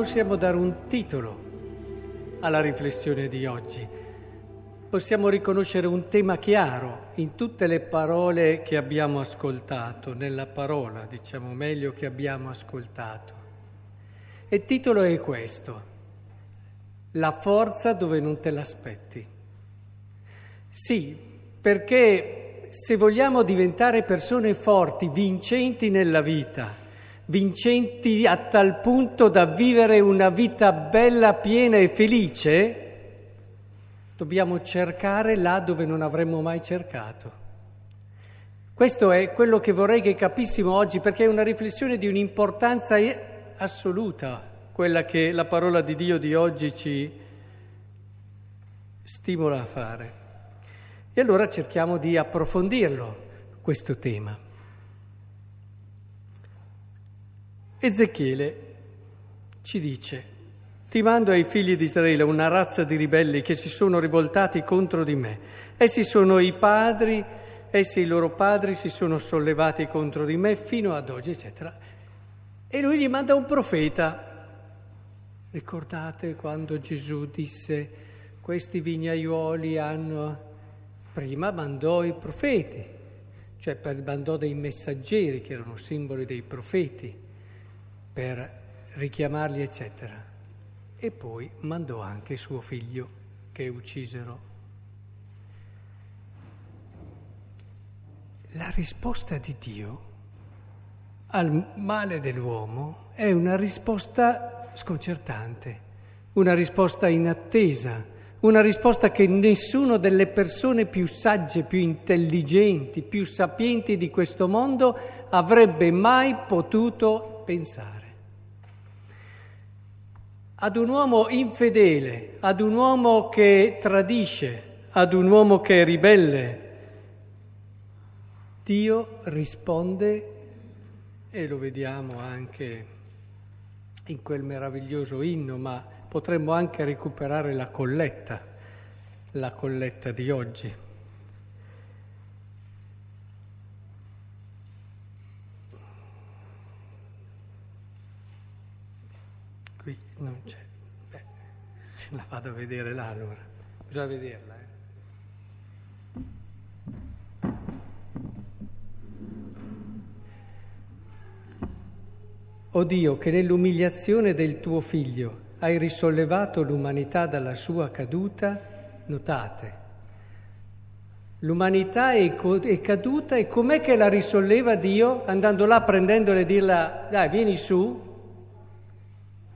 possiamo dare un titolo alla riflessione di oggi. Possiamo riconoscere un tema chiaro in tutte le parole che abbiamo ascoltato, nella parola, diciamo meglio, che abbiamo ascoltato. E il titolo è questo, La forza dove non te l'aspetti. Sì, perché se vogliamo diventare persone forti, vincenti nella vita, vincenti a tal punto da vivere una vita bella, piena e felice, dobbiamo cercare là dove non avremmo mai cercato. Questo è quello che vorrei che capissimo oggi perché è una riflessione di un'importanza assoluta, quella che la parola di Dio di oggi ci stimola a fare. E allora cerchiamo di approfondirlo, questo tema. Ezechiele ci dice, ti mando ai figli di Israele una razza di ribelli che si sono rivoltati contro di me. Essi sono i padri, essi i loro padri si sono sollevati contro di me fino ad oggi, eccetera. E lui gli manda un profeta. Ricordate quando Gesù disse, questi vignaiuoli hanno... Prima mandò i profeti, cioè mandò dei messaggeri che erano simboli dei profeti per richiamarli, eccetera. E poi mandò anche suo figlio che uccisero. La risposta di Dio al male dell'uomo è una risposta sconcertante, una risposta inattesa, una risposta che nessuno delle persone più sagge, più intelligenti, più sapienti di questo mondo avrebbe mai potuto pensare ad un uomo infedele, ad un uomo che tradisce, ad un uomo che è ribelle, Dio risponde, e lo vediamo anche in quel meraviglioso inno, ma potremmo anche recuperare la colletta, la colletta di oggi. Non c'è. Beh, la vado a vedere là allora. Bisogna vederla. Eh. O Dio, che nell'umiliazione del tuo figlio hai risollevato l'umanità dalla sua caduta, notate, l'umanità è, è caduta e com'è che la risolleva Dio? Andando là, prendendola e dirla, dai, vieni su,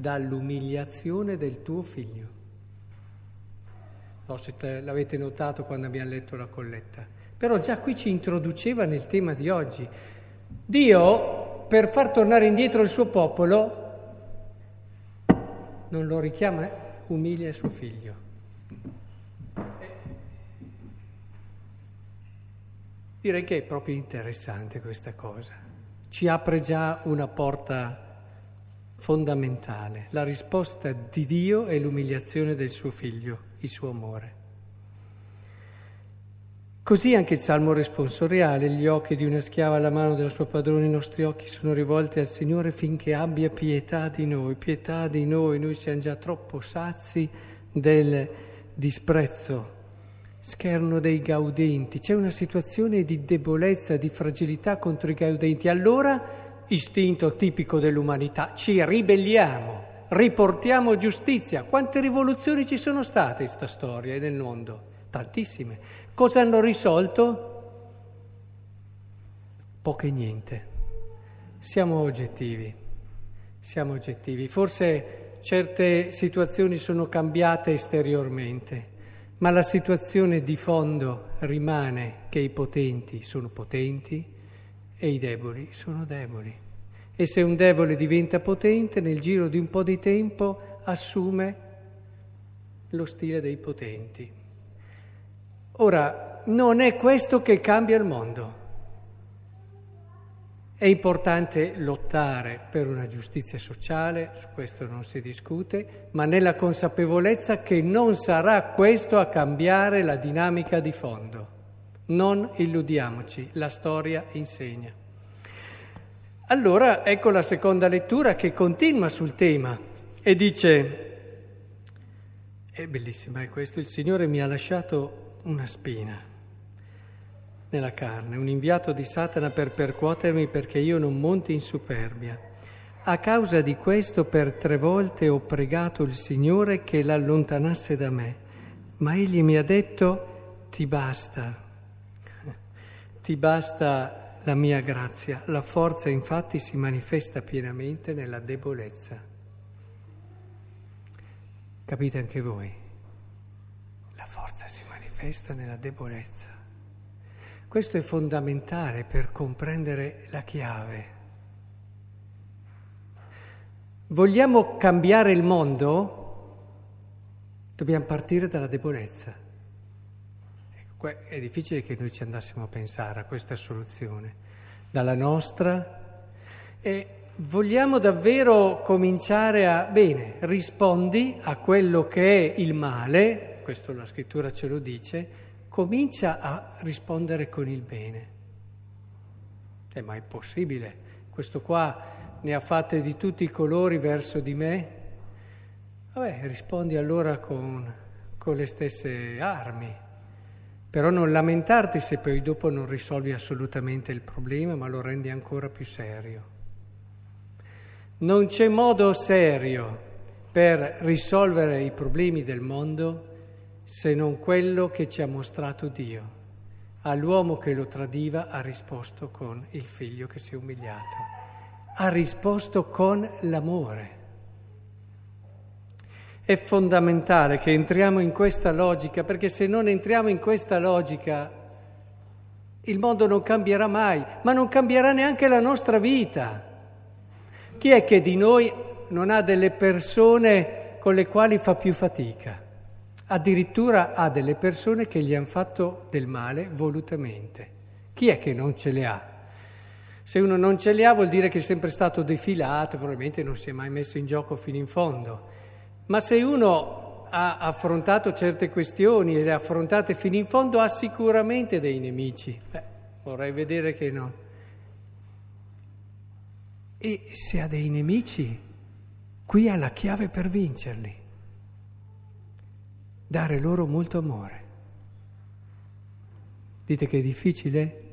dall'umiliazione del tuo figlio. No, se te, l'avete notato quando abbiamo letto la colletta. Però già qui ci introduceva nel tema di oggi. Dio, per far tornare indietro il suo popolo, non lo richiama, umilia il suo figlio. Direi che è proprio interessante questa cosa. Ci apre già una porta fondamentale. La risposta di Dio è l'umiliazione del suo figlio, il suo amore. Così anche il salmo responsoriale, gli occhi di una schiava alla mano della sua padrona, i nostri occhi sono rivolti al Signore finché abbia pietà di noi, pietà di noi, noi siamo già troppo sazi del disprezzo, scherno dei gaudenti, c'è una situazione di debolezza, di fragilità contro i gaudenti. Allora istinto tipico dell'umanità, ci ribelliamo, riportiamo giustizia. Quante rivoluzioni ci sono state in questa storia e nel mondo? Tantissime. Cosa hanno risolto? Poche e niente. Siamo oggettivi, siamo oggettivi. Forse certe situazioni sono cambiate esteriormente, ma la situazione di fondo rimane che i potenti sono potenti e i deboli sono deboli. E se un debole diventa potente, nel giro di un po' di tempo assume lo stile dei potenti. Ora, non è questo che cambia il mondo. È importante lottare per una giustizia sociale, su questo non si discute, ma nella consapevolezza che non sarà questo a cambiare la dinamica di fondo. Non illudiamoci, la storia insegna. Allora ecco la seconda lettura che continua sul tema. E dice, è bellissima è questo, il Signore mi ha lasciato una spina nella carne, un inviato di Satana per percuotermi perché io non monti in superbia. A causa di questo per tre volte ho pregato il Signore che l'allontanasse da me, ma egli mi ha detto ti basta, ti basta la mia grazia. La forza infatti si manifesta pienamente nella debolezza. Capite anche voi? La forza si manifesta nella debolezza. Questo è fondamentale per comprendere la chiave. Vogliamo cambiare il mondo? Dobbiamo partire dalla debolezza. È difficile che noi ci andassimo a pensare a questa soluzione. Dalla nostra. E vogliamo davvero cominciare a, bene, rispondi a quello che è il male, questo la scrittura ce lo dice, comincia a rispondere con il bene. Eh, ma è possibile? Questo qua ne ha fatte di tutti i colori verso di me? Vabbè, rispondi allora con, con le stesse armi. Però non lamentarti se poi dopo non risolvi assolutamente il problema, ma lo rendi ancora più serio. Non c'è modo serio per risolvere i problemi del mondo se non quello che ci ha mostrato Dio. All'uomo che lo tradiva ha risposto con il figlio che si è umiliato, ha risposto con l'amore. È fondamentale che entriamo in questa logica, perché se non entriamo in questa logica il mondo non cambierà mai, ma non cambierà neanche la nostra vita. Chi è che di noi non ha delle persone con le quali fa più fatica? Addirittura ha delle persone che gli hanno fatto del male volutamente. Chi è che non ce le ha? Se uno non ce le ha vuol dire che è sempre stato defilato, probabilmente non si è mai messo in gioco fino in fondo. Ma se uno ha affrontato certe questioni e le ha affrontate fino in fondo, ha sicuramente dei nemici. Beh, vorrei vedere che no. E se ha dei nemici, qui ha la chiave per vincerli dare loro molto amore. Dite che è difficile?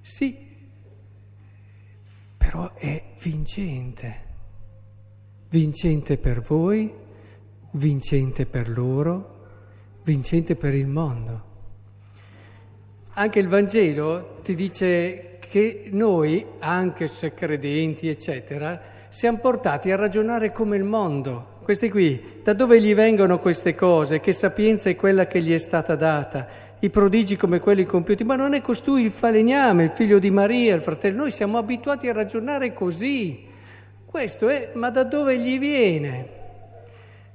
Sì, però è vincente. Vincente per voi, vincente per loro, vincente per il mondo. Anche il Vangelo ti dice che noi, anche se credenti, eccetera, siamo portati a ragionare come il mondo, questi qui, da dove gli vengono queste cose? Che sapienza è quella che gli è stata data? I prodigi come quelli compiuti? Ma non è costui il falegname, il figlio di Maria, il fratello. Noi siamo abituati a ragionare così. Questo è, ma da dove gli viene?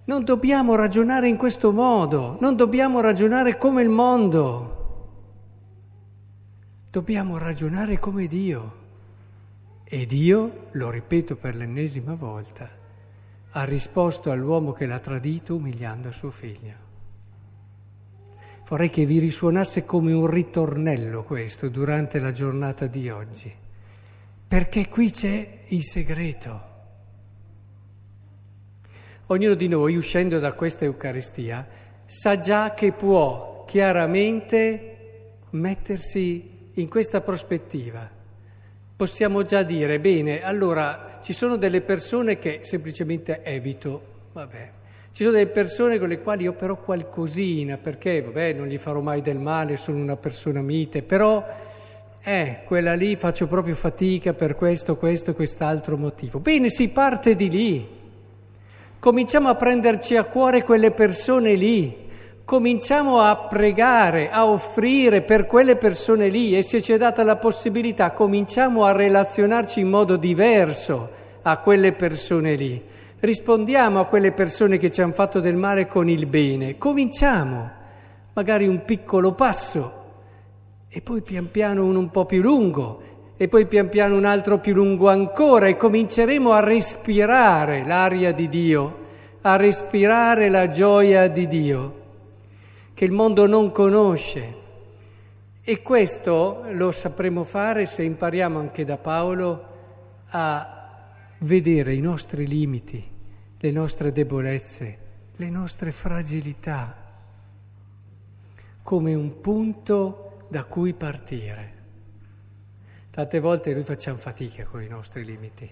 Non dobbiamo ragionare in questo modo, non dobbiamo ragionare come il mondo. Dobbiamo ragionare come Dio. E Dio, lo ripeto per l'ennesima volta, ha risposto all'uomo che l'ha tradito umiliando suo figlio. Vorrei che vi risuonasse come un ritornello questo durante la giornata di oggi, perché qui c'è il segreto. Ognuno di noi, uscendo da questa Eucaristia, sa già che può chiaramente mettersi in questa prospettiva possiamo già dire, bene, allora ci sono delle persone che semplicemente evito, vabbè. Ci sono delle persone con le quali io però qualcosina, perché vabbè, non gli farò mai del male, sono una persona mite, però eh, quella lì faccio proprio fatica per questo, questo, quest'altro motivo. Bene, si parte di lì. Cominciamo a prenderci a cuore quelle persone lì cominciamo a pregare, a offrire per quelle persone lì e se ci è data la possibilità cominciamo a relazionarci in modo diverso a quelle persone lì. Rispondiamo a quelle persone che ci hanno fatto del male con il bene. Cominciamo, magari un piccolo passo e poi pian piano uno un po' più lungo e poi pian piano un altro più lungo ancora e cominceremo a respirare l'aria di Dio, a respirare la gioia di Dio che il mondo non conosce. E questo lo sapremo fare se impariamo anche da Paolo a vedere i nostri limiti, le nostre debolezze, le nostre fragilità come un punto da cui partire. Tante volte noi facciamo fatica con i nostri limiti,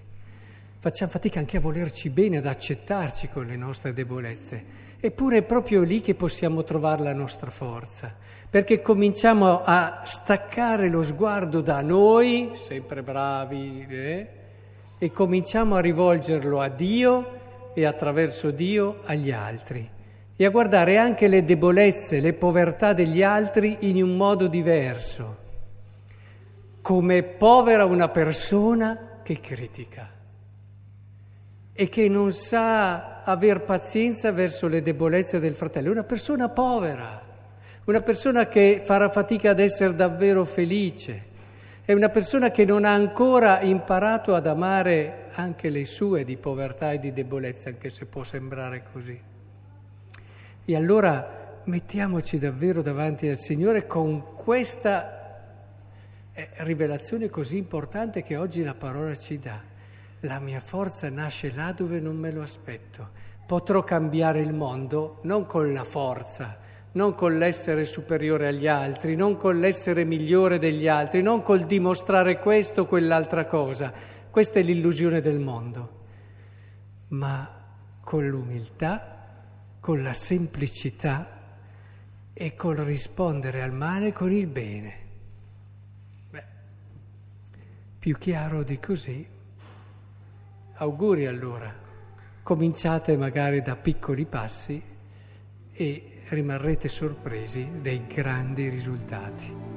facciamo fatica anche a volerci bene, ad accettarci con le nostre debolezze, eppure è proprio lì che possiamo trovare la nostra forza, perché cominciamo a staccare lo sguardo da noi, sempre bravi, eh, e cominciamo a rivolgerlo a Dio e attraverso Dio agli altri e a guardare anche le debolezze, le povertà degli altri in un modo diverso, come povera una persona che critica e che non sa aver pazienza verso le debolezze del fratello, una persona povera, una persona che farà fatica ad essere davvero felice. È una persona che non ha ancora imparato ad amare anche le sue di povertà e di debolezza, anche se può sembrare così. E allora mettiamoci davvero davanti al Signore con questa eh, rivelazione così importante che oggi la parola ci dà. La mia forza nasce là dove non me lo aspetto. Potrò cambiare il mondo non con la forza, non con l'essere superiore agli altri, non con l'essere migliore degli altri, non col dimostrare questo o quell'altra cosa. Questa è l'illusione del mondo. Ma con l'umiltà, con la semplicità e col rispondere al male con il bene. Beh, più chiaro di così. Auguri allora. Cominciate magari da piccoli passi e rimarrete sorpresi dei grandi risultati.